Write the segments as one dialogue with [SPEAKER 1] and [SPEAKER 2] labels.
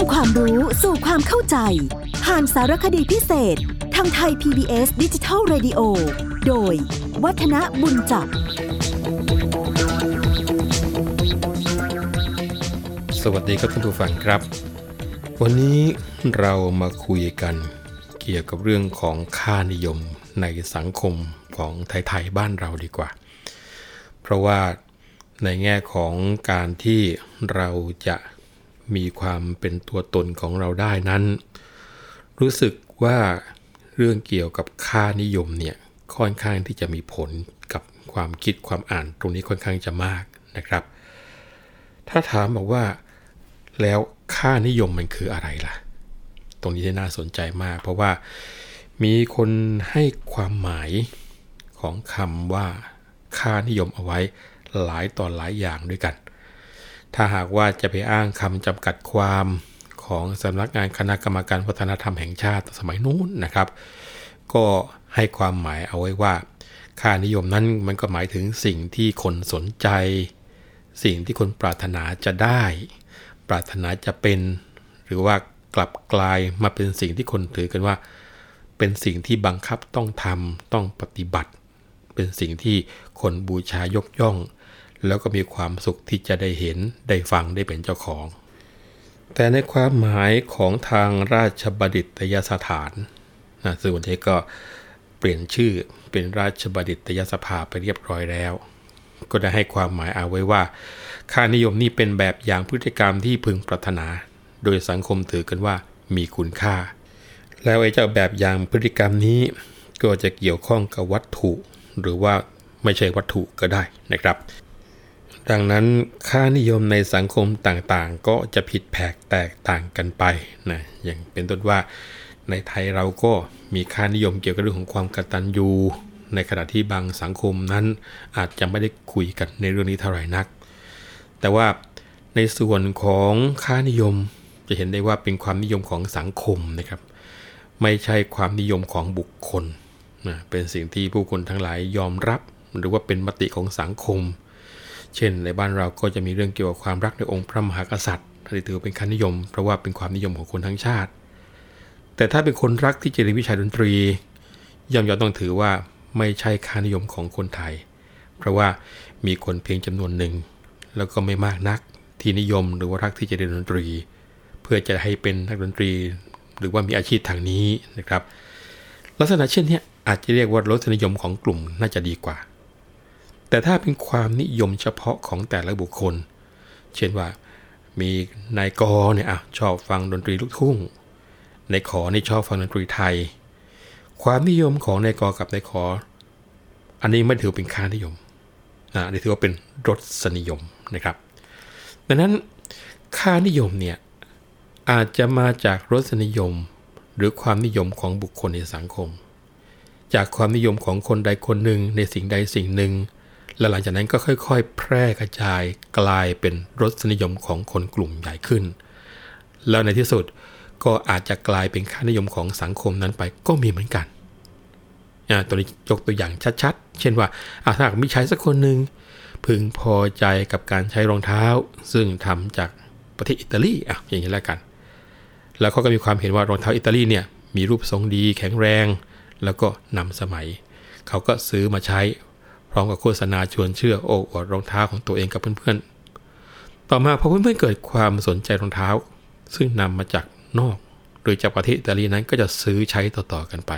[SPEAKER 1] ำความรู้สู่ความเข้าใจ ผ่านสารคดีพิเศษ ทางไทย PBS ดิจิทัล Radio โดย วัฒนบุญจับ
[SPEAKER 2] สวัสดีครับท่านผู้ฟังครับ วันนี้เรามาคุยกัน เกี่ยวกับเรื่องของค่านิยมในสังคมของไทย ๆ บ้านเราดีกว่า เพราะว่าในแง่ของการที่เราจะ มีความเป็นตัวตนของเราได้นั้น รู้สึกว่าเรื่องเกี่ยวกับค่านิยมเนี่ยค่อนข้างที่จะมีผลกับความคิดความอ่านตรงนี้ค่อนข้างจะมากนะครับ ถ้าถามบอกว่าแล้วค่านิยมมันคืออะไรล่ะ ตรงนี้ที่น่าสนใจมาก เพราะว่ามีคนให้ความหมายของคำว่าค่านิยมเอาไว้หลายต่อหลายอย่างด้วยกัน ถ้าหากว่าจะไปอ้างคำจำกัดความของสำนักงานคณะกรรมการวัฒนธรรมแห่งชาติสมัยนู้นนะครับ ก็ให้ความหมายเอาไว้ว่า ค่านิยมนั้นมันก็หมายถึงสิ่งที่คนสนใจ สิ่งที่คนปรารถนาจะได้ ปรารถนาจะเป็น หรือว่ากลับกลายมาเป็นสิ่งที่คนถือกันว่า เป็นสิ่งที่บังคับต้องทำต้องปฏิบัติ เป็นสิ่งที่คนบูชายกย่อง แล้วก็มีความสุขที่จะได้เห็นได้ฟังได้เป็นเจ้าของ แต่ในความหมายของทางราชบัณฑิตยสถานนะซึ่งวันนี้ก็เปลี่ยนชื่อเป็นราชบัณฑิตยสภาไปเรียบร้อยแล้ว ก็ได้ให้ความหมายเอาไว้ว่า ค่านิยมนี่เป็นแบบอย่างพฤติกรรมที่พึงปรารถนา โดยสังคมถือกันว่ามีคุณค่า แล้วไอ้เจ้าแบบอย่างพฤติกรรมนี้ก็จะเกี่ยวข้องกับวัตถุ หรือว่าไม่ใช่วัตถุก็ได้นะครับ ดังนั้นค่านิยมในสังคมต่างๆ ก็จะผิดแผกแตกต่างกันไปนะอย่างเป็นต้นว่าในไทยเราก็มีค่านิยมเกี่ยวกับเรื่องของความกตัญญูในขณะที่บางสังคมนั้นอาจจะไม่ได้คุยกันในเรื่องนี้เท่าไหร่นัก แต่ว่าในส่วนของค่านิยมจะเห็นได้ว่าเป็นความนิยมของสังคมนะครับ ไม่ใช่ความนิยมของบุคคลนะเป็นสิ่งที่ผู้คนทั้งหลายยอมรับ หรือว่าเป็นมติของสังคม เช่น ในบ้านเราก็จะมีเรื่องเกี่ยวกับความรักในองค์พระมหากษัตริย์ที่ถือเป็นค่านิยม เพราะว่าเป็นความนิยมของคนทั้งชาติ แต่ถ้าเป็นคนรักที่จะเรียนวิชาดนตรี ย่อมยอมต้องถือว่าไม่ใช่ค่านิยมของคนไทย เพราะว่ามีคนเพียงจำนวนหนึ่ง แล้วก็ไม่มากนักที่นิยมหรือว่ารักที่จะเรียนดนตรี เพื่อจะให้เป็นนักดนตรี หรือว่ามีอาชีพทางนี้นะครับ ลักษณะเช่นนี้อาจจะเรียกว่ารสนิยมของกลุ่มน่าจะดีกว่า แต่ถ้าเป็นความนิยมเฉพาะของแต่ละบุคคล เช่นว่า มีนายกเนี่ยอะชอบฟังดนตรีลูกทุ่งนายขอนี่ชอบฟังดนตรีไทย ความนิยมของนายกกับนายขอ อันนี้ไม่ถือเป็นค่านิยมอ่านี่ถือว่าเป็นรสนิยมนะครับ ดังนั้นค่านิยมเนี่ยอาจจะมาจากรสนิยมหรือความนิยมของบุคคลในสังคม จากความนิยมของคนใดคนหนึ่งในสิ่งใดสิ่งหนึ่ง และหลังจากนั้นก็ค่อยๆ แพร่กระจายกลายเป็นรสนิยมของคนกลุ่มใหญ่ขึ้น แล้วในที่สุดก็อาจจะกลายเป็นค่านิยมของสังคมนั้นไปก็มีเหมือนกันตัวนี้ยกตัวอย่างชัดๆ เช่นว่าถ้าหากมีชายสักคนหนึ่งพึงพอใจกับการใช้รองเท้า ซึ่งทำจากประเทศอิตาลีอะอย่างนี้แล้วกัน แล้วเขาก็มีความเห็นว่ารองเท้าอิตาลีเนี่ยมีรูปทรงดีแข็งแรง แล้วก็นำสมัย เขาก็ซื้อมาใช้ พร้อมกับโฆษณาชวนเชื่อโอ้อวดรองเท้าของตัวเองกับเพื่อนๆ ต่อมาพอเพื่อนๆเกิดความสนใจรองเท้า ซึ่งนำมาจากนอก โดยจากประเทศอิตาลีนั้นก็จะซื้อใช้ต่อๆกันไป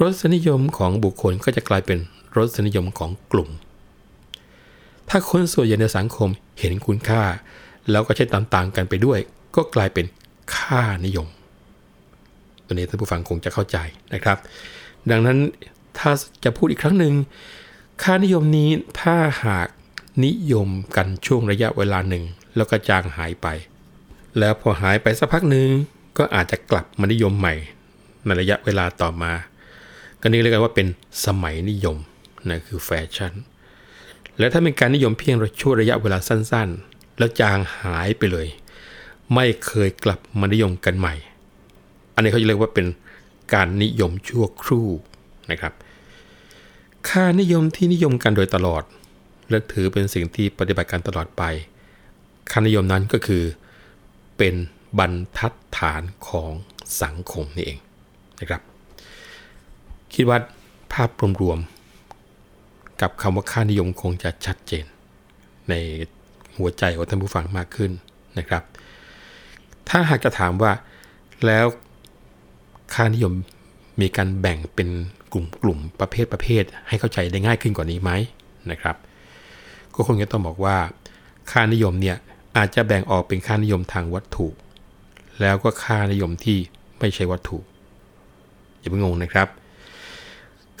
[SPEAKER 2] รสนิยมของบุคคลก็จะกลายเป็นรสนิยมของกลุ่ม ถ้าคนส่วนใหญ่ในสังคมเห็นคุณค่า แล้วก็ใช้ตามๆกันไปด้วย ก็กลายเป็นค่านิยมตัวนี้ท่านผู้ฟังคงจะเข้าใจนะครับ ดังนั้น ถ้าจะพูดอีกครั้งหนึ่งค่านิยมนี้ถ้าหากนิยมกันช่วงระยะเวลาหนึ่ง แล้วก็จางหายไป แล้วพอหายไปสักพักหนึ่งก็อาจจะกลับมานิยมใหม่ ในระยะเวลาต่อมา ก็นี่เรียกว่าเป็นสมัยนิยมนะคือแฟชั่น แล้วถ้าเป็นการนิยมเพียงช่วงระยะเวลาสั้นๆ แล้วจางหายไปเลย ไม่เคยกลับมานิยมกันใหม่ อันนี้เขาจะเรียกว่าเป็นการนิยมชั่วครู่ นะครับ ค่านิยมที่นิยมกันโดยตลอดและถือเป็นสิ่งที่ปฏิบัติการตลอดไป ค่านิยมนั้นก็คือ เป็นบรรทัดฐานของสังคมนี่เองนะครับ คิดว่าภาพรวมๆกับคำว่าค่านิยมคงจะชัดเจน ในหัวใจของท่านผู้ฟังมากขึ้นนะครับ ถ้าหากจะถามว่าแล้วค่านิยม มีการแบ่งเป็นกลุ่มกลุ่มประเภทประเภท ให้เข้าใจได้ง่ายขึ้นกว่านี้ไหมนะครับ ก็คงจะต้องบอกว่า ค่านิยมเนี่ยอาจจะแบ่งออกเป็นค่านิยมทางวัตถุ แล้วก็ค่านิยมที่ไม่ใช่วัตถุ อย่าเพิ่งงงนะครับ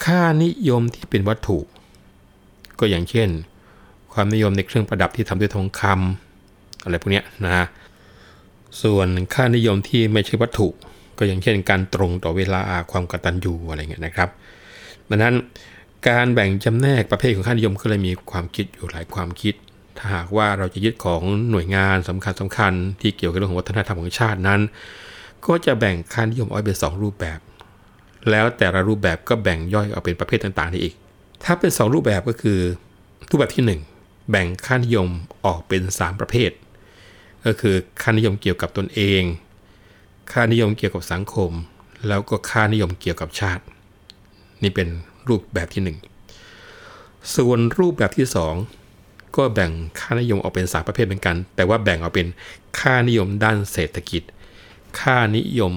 [SPEAKER 2] ค่านิยมที่เป็นวัตถุ ก็อย่างเช่น ความนิยมในเครื่องประดับที่ทำด้วยทองคำอะไรพวกนี้นะฮะส่วนค่านิยมที่ไม่ใช่วัตถุ ก็อย่างเช่นการตรงต่อเวลาความกตัญญูอะไรเงี้ยนะครับดังนั้นการแบ่งจำแนกประเภทของค่านิยมก็เลยมีความคิดอยู่หลายความคิด ถ้าหากว่าเราจะยึดของหน่วยงานสำคัญสำคัญที่เกี่ยวกับเรื่องของวัฒนธรรมของชาตินั้น ก็จะแบ่งค่านิยมออกเป็น2รูปแบบ แล้วแต่ละรูปแบบก็แบ่งย่อยออกเป็นประเภทต่างๆนี่อีก ถ้าเป็น 2 รูปแบบก็คือรูปแบบที่ 1 แบ่งค่านิยมออกเป็น 3 ประเภท ก็คือค่านิยมเกี่ยวกับตนเอง ค่านิยมเกี่ยวกับสังคม แล้วก็ค่านิยมเกี่ยวกับชาติ นี่เป็นรูปแบบที่ 1 ส่วนรูปแบบที่ 2 ก็แบ่งค่านิยมออกเป็นส3ประเภทเหมือนกัน แต่ว่าแบ่งออกเป็นค่านิยมด้านเศรษฐกิจ ค่านิยม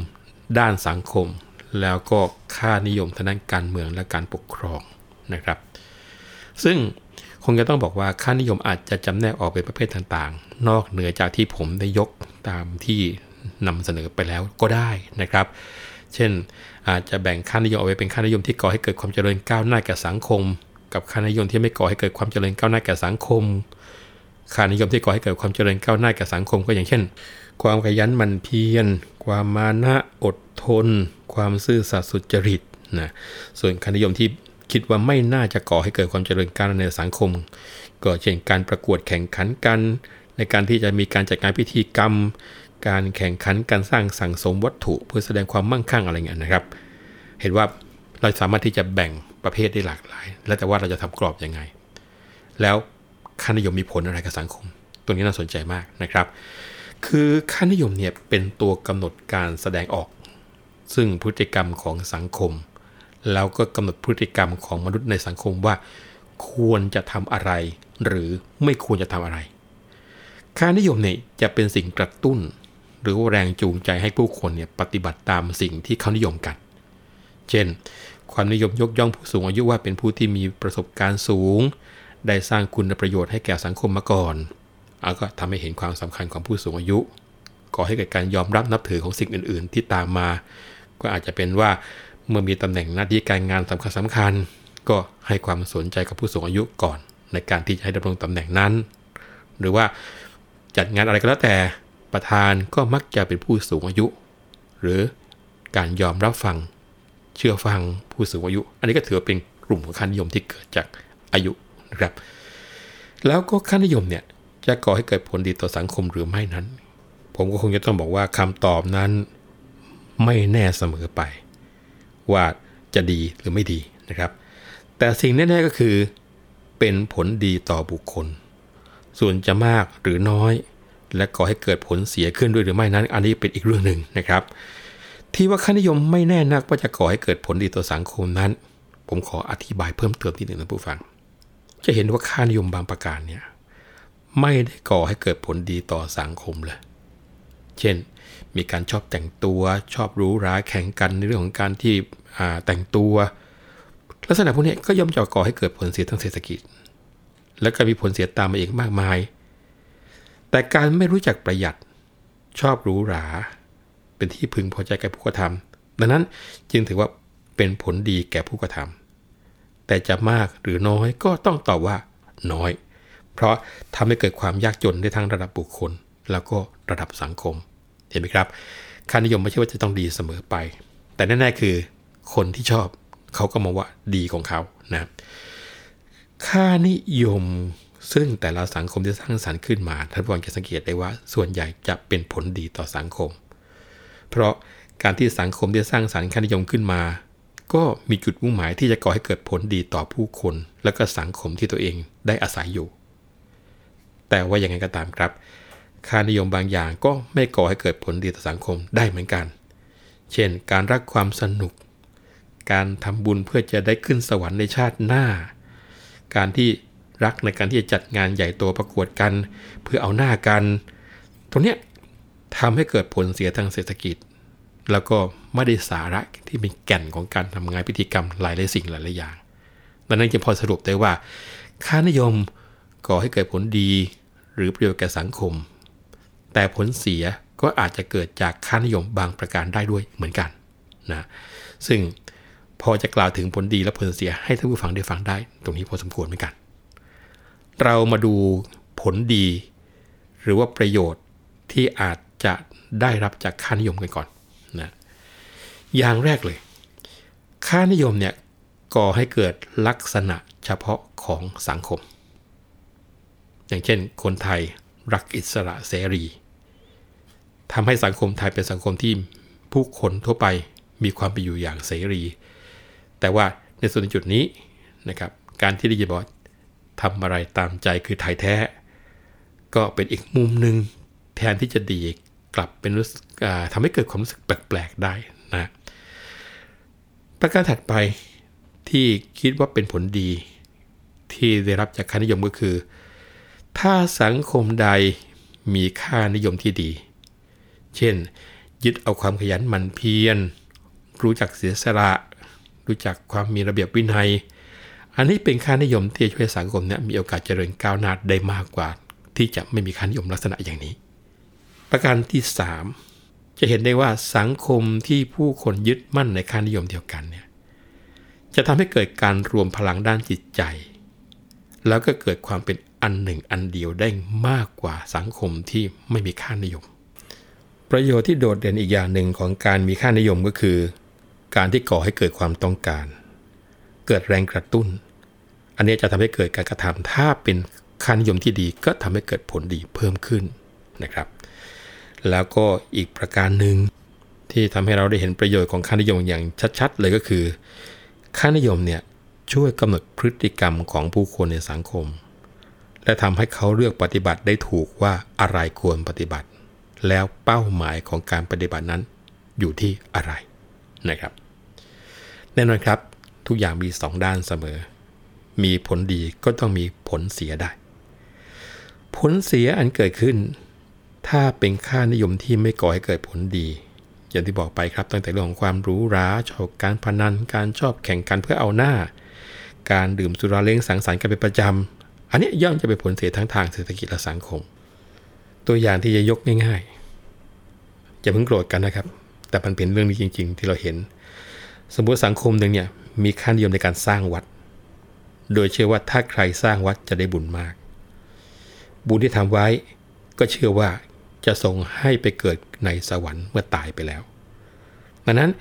[SPEAKER 2] ด้านสังคม แล้วก็ค่านิยมทางด้านการเมืองและการปกครองนะครับ ซึ่งคงจะต้องบอกว่าค่านิยมอาจจะจำแนกออกเป็นประเภทต่างๆ นอกเหนือจากที่ผมได้ยกตามที่ นำเสนอไปแล้วก็ได้นะครับ เช่นอาจจะแบ่งค่านิยมออกไปเป็นค่านิยมที่ก่อให้เกิดความเจริญก้าวหน้าแก่สังคม กับค่านิยมที่ไม่ก่อให้เกิดความเจริญก้าวหน้าแก่สังคม ค่านิยมที่ก่อให้เกิดความเจริญก้าวหน้าแก่สังคมก็อย่างเช่น ความขยันหมั่นเพียร ความมานะอดทน ความซื่อสัตย์สุจริตนะ ส่วนค่านิยมที่คิดว่าไม่น่าจะก่อให้เกิดความเจริญก้าวหน้าในสังคม ก็เช่นการประกวดแข่งขันกัน ในการที่จะมีการจัดงานพิธีกรรม การแข่งขันการสร้างสั่งสมวัตถุเพื่อแสดงความมั่งคั่งอะไรเงี้ยนะครับ เห็นว่าเราสามารถที่จะแบ่งประเภทได้หลากหลาย แล้วแต่ว่าเราจะทำกรอบยังไง แล้วค่านิยมมีผลอะไรกับสังคม ตัวนี้น่าสนใจมากนะครับ คือค่านิยมเนี่ยเป็นตัวกำหนดการแสดงออก ซึ่งพฤติกรรมของสังคม แล้วก็กำหนดพฤติกรรมของมนุษย์ในสังคมว่า ควรจะทำอะไร หรือไม่ควรจะทำอะไร ค่านิยมเนี่ยจะเป็นสิ่งกระตุ้น หรือว่าแรงจูงใจให้ผู้คนเนี่ยปฏิบัติตามสิ่งที่เขานิยมกัน เช่น ความนิยมยกย่องผู้สูงอายุว่าเป็นผู้ที่มีประสบการณ์สูง ได้สร้างคุณประโยชน์ให้แก่สังคมมาก่อนเอาก็ทำให้เห็นความสำคัญของผู้สูงอายุก่อให้เกิดการยอมรับนับถือของสิ่งอื่น ๆ ที่ตามมา ก็อาจจะเป็นว่าเมื่อมีตำแหน่งหน้าที่การงานสำคัญสำคัญ ก็ให้ความสนใจกับผู้สูงอายุก่อน ในการที่จะให้ดำรงตำแหน่งนั้น หรือว่าจัดงานอะไรก็แล้วแต่ ประธานก็มักจะเป็นผู้สูงอายุ หรือการยอมรับฟัง เชื่อฟังผู้สูงอายุ อันนี้ก็ถือเป็นกลุ่มของค่านิยมที่เกิดจากอายุนะครับ แล้วก็ค่านิยมเนี่ยจะก่อให้เกิดผลดีต่อสังคมหรือไม่นั้น ผมก็คงจะต้องบอกว่าคำตอบนั้นไม่แน่เสมอไป ว่าจะดีหรือไม่ดีนะครับ แต่สิ่งแน่ๆก็คือ เป็นผลดีต่อบุคคล ส่วนจะมากหรือน้อย และก่อให้เกิดผลเสียขึ้นด้วยหรือไม่นั้น อันนี้เป็นอีกเรื่องหนึ่งนะครับ ที่ว่าค่านิยมไม่แน่นักว่าจะก่อให้เกิดผลดีต่อสังคมนั้น ผมขออธิบายเพิ่มเติมทีหนึ่งนะผู้ฟัง จะเห็นว่าค่านิยมบางประการเนี่ยไม่ได้ก่อให้เกิดผลดีต่อสังคมเลย เช่น มีการชอบแต่งตัวชอบรู้ร้าแข่งกันในเรื่องของการที่แต่งตัว ลักษณะพวกนี้ก็ย่อมจะก่อให้เกิดผลเสียทางเศรษฐกิจ แล้วก็มีผลเสียตามมาเองมากมาย แต่การไม่รู้จักประหยัด ชอบรู้รา เป็นที่พึงพอใจแก่ผู้กระทำดังนั้นจึงถือว่าเป็นผลดีแก่ผู้กระทำแต่จะมากหรือน้อยก็ต้องตอบว่าน้อย เพราะทำให้เกิดความยากจนได้ทั้งระดับบุคคล แล้วก็ระดับสังคม เห็นไหมครับ ค่านิยมไม่ใช่ว่าจะต้องดีเสมอไป แต่แน่ๆคือ คนที่ชอบเขาก็มองว่าดีของเขานะค่านิยม ซึ่งแต่ละสังคมที่สร้างสรรค์ขึ้นมาท่านผู้ฟังจะสังเกตได้ว่า ส่วนใหญ่จะเป็นผลดีต่อสังคม เพราะการที่สังคมที่สร้างสรรค์ค่านิยมขึ้นมา ก็มีจุดมุ่งหมายที่จะก่อให้เกิดผลดีต่อผู้คน และก็สังคมที่ตัวเองได้อาศัยอยู่ แต่ว่าอย่างไงก็ตามครับ ค่านิยมบางอย่างก็ไม่ก่อให้เกิดผลดีต่อสังคมได้เหมือนกัน เช่น การรักความสนุก การทำบุญเพื่อจะได้ขึ้นสวรรค์ในชาติหน้า การที่ รักในการที่จะจัดงานใหญ่โตประกวดกัน เพื่อเอาหน้ากัน ตรงเนี้ยทำให้เกิดผลเสียทางเศรษฐกิจ แล้วก็ไม่ได้สาระที่เป็นแก่นของการทำงานพิธีกรรมหลายหลายสิ่งหลายหลายอย่างดังนั้นจึงพอสรุปได้ว่า ค่านิยมก่อให้เกิดผลดี หรือประโยชน์แก่สังคม แต่ผลเสียก็อาจจะเกิดจากค่านิยมบางประการได้ด้วยเหมือนกันนะซึ่งพอจะกล่าวถึงผลดีและผลเสียให้ท่านผู้ฟังได้ฟังได้ ตรงนี้พอสมควรเหมือนกัน เรามาดูผลดี หรือว่าประโยชน์ที่อาจจะได้รับจากค่านิยมกันก่อนนะอย่างแรกเลย ค่านิยมเนี่ยก่อให้เกิดลักษณะเฉพาะของสังคม อย่างเช่น คนไทยรักอิสระเสรีทำให้สังคมไทยเป็นสังคมที่ผู้คนทั่วไปมีความเป็นอยู่อย่างเสรี แต่ว่าในส่วนจุดนี้นะครับการที่ได้ยินบอก ทำอะไรตามใจคือไทยแท้ ก็เป็นอีกมุมหนึ่งแทนที่จะดีกลับเป็นรู้สึกทำให้เกิดความรู้สึกแปลกๆได้นะประการถัดไปที่คิดว่าเป็นผลดี ที่ได้รับจากค่านิยมก็คือ ถ้าสังคมใดมีค่านิยมที่ดี เช่น ยึดเอาความขยันหมั่นเพียร รู้จักเสียสละ รู้จักความมีระเบียบวินัย อันนี้เป็นค่านิยมที่ช่วยสังคมเนี่ยมีโอกาสเจริญก้าวหน้าได้มากกว่า ที่จะไม่มีค่านิยมลักษณะอย่างนี้ ประการที่ 3 จะเห็นได้ว่าสังคมที่ผู้คนยึดมั่นในค่านิยมเดียวกันเนี่ยจะทำให้เกิดการรวมพลังด้านจิตใจ แล้วก็เกิดความเป็นอันหนึ่งอันเดียวได้มากกว่าสังคมที่ไม่มีค่านิยม ประโยชน์ที่โดดเด่นอีกอย่างหนึ่งของการมีค่านิยมก็คือ การที่ก่อให้เกิดความต้องการ เกิดแรงกระตุ้น อันนี้จะทำให้เกิดการกระทำถ้าเป็นค่านิยมที่ดีก็ทำให้เกิดผลดีเพิ่มขึ้นนะครับ แล้วก็อีกประการหนึ่งที่ทำให้เราได้เห็นประโยชน์ของค่านิยมอย่างชัดๆ เลยก็คือ ค่านิยมเนี่ยช่วยกำหนดพฤติกรรมของผู้คนในสังคม และทำให้เขาเลือกปฏิบัติได้ถูกว่าอะไรควรปฏิบัติ แล้วเป้าหมายของการปฏิบัตินั้นอยู่ที่อะไรนะครับ แน่นอนครับ ทุกอย่างมีสองด้านเสมอ มีผลดีก็ต้องมีผลเสียได้ ผลเสียอันเกิดขึ้น ถ้าเป็นค่านิยมที่ไม่ก่อให้เกิดผลดีอย่างที่บอกไปครับตั้งแต่เรื่องของความรู้ราชอบการพนันการชอบแข่งกันเพื่อเอาหน้า การดื่มสุราเล้งสังสรรค์กันเป็นประจำอันนี้ย่อมจะเป็นผลเสียทั้งทางเศรษฐกิจและสังคม ตัวอย่างที่จะยกง่ายๆอย่าเพิ่งโกรธกันนะครับ แต่มันเป็นเรื่องนี้จริง ๆ ที่เราเห็น สมมติสังคมหนึ่งเนี่ย มีค่านิยมในการสร้างวัด โดยเชื่อว่าถ้าใครสร้างวัดจะได้บุญมาก บุญที่ทำไว้ก็เชื่อว่าจะส่งให้ไปเกิดในสวรรค์เมื่อตายไปแล้วดังนั้น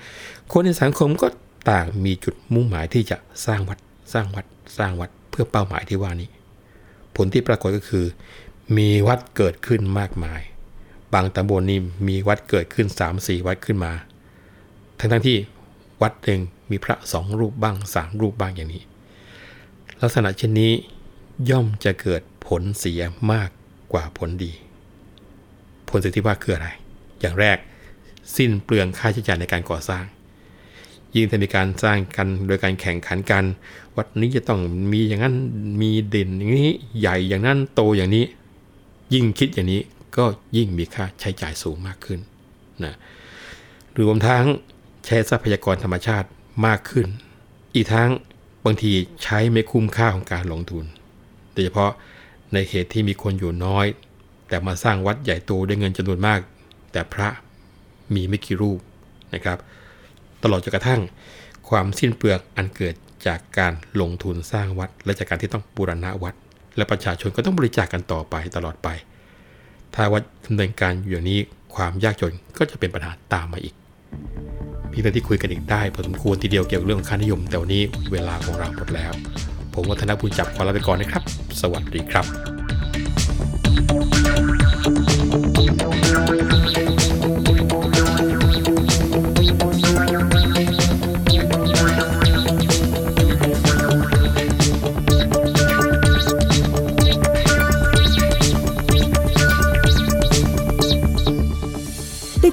[SPEAKER 2] คนในสังคมก็ต่างมีจุดมุ่งหมายที่จะสร้างวัด สร้างวัด สร้างวัดเพื่อเป้าหมายที่ว่านี้ ผลที่ปรากฏก็คือ มีวัดเกิดขึ้นมากมาย บางตำบลนี่มีวัดเกิดขึ้น 3-4 วัดขึ้นมา ทั้งทั้งที่วัดหนึ่ง มีพระสองรูปบ้างสามรูปบ้างอย่างนี้ ลักษณะเช่นนี้ย่อมจะเกิดผลเสียมากกว่าผลดี ผลเสียที่ว่าคืออะไร อย่างแรกสิ้นเปลืองค่าใช้จ่ายในการก่อสร้าง ยิ่งถ้ามีการสร้างกันโดยการแข่งขันกัน วัดนี้จะต้องมีอย่างนั้นมีเด่นอย่างนี้ใหญ่อย่างนั้นโตอย่างนี้ ยิ่งคิดอย่างนี้ก็ยิ่งมีค่าใช้จ่ายสูงมากขึ้นนะรวมทั้งใช้ทรัพยากรธรรมชาติ มากขึ้น อีกทั้งบางทีใช้ไม่คุ้มค่าของการลงทุน โดยเฉพาะในเขตที่มีคนอยู่น้อย แต่มาสร้างวัดใหญ่โตด้วยเงินจำนวนมาก แต่พระมีไม่กี่รูปนะครับ ตลอดจนกระทั่งความสิ้นเปลืองอันเกิดจากการลงทุนสร้างวัด และจากการที่ต้องบูรณะวัด และประชาชนก็ต้องบริจาคกกันต่อไปตลอดไป ถ้าวัดดำเนินการอยู่อย่างนี้ความยากจนก็จะเป็นปัญหาตามมาอีก มีเรื่องที่คุยกันอีกได้พอสมควรทีเดียวเกี่ยวกับเรื่องค่านิยม แต่วันนี้เวลาของเราหมดแล้ว ผมวัฒนบุญจับขอลาไปก่อนนะครับ สวัสดีครับ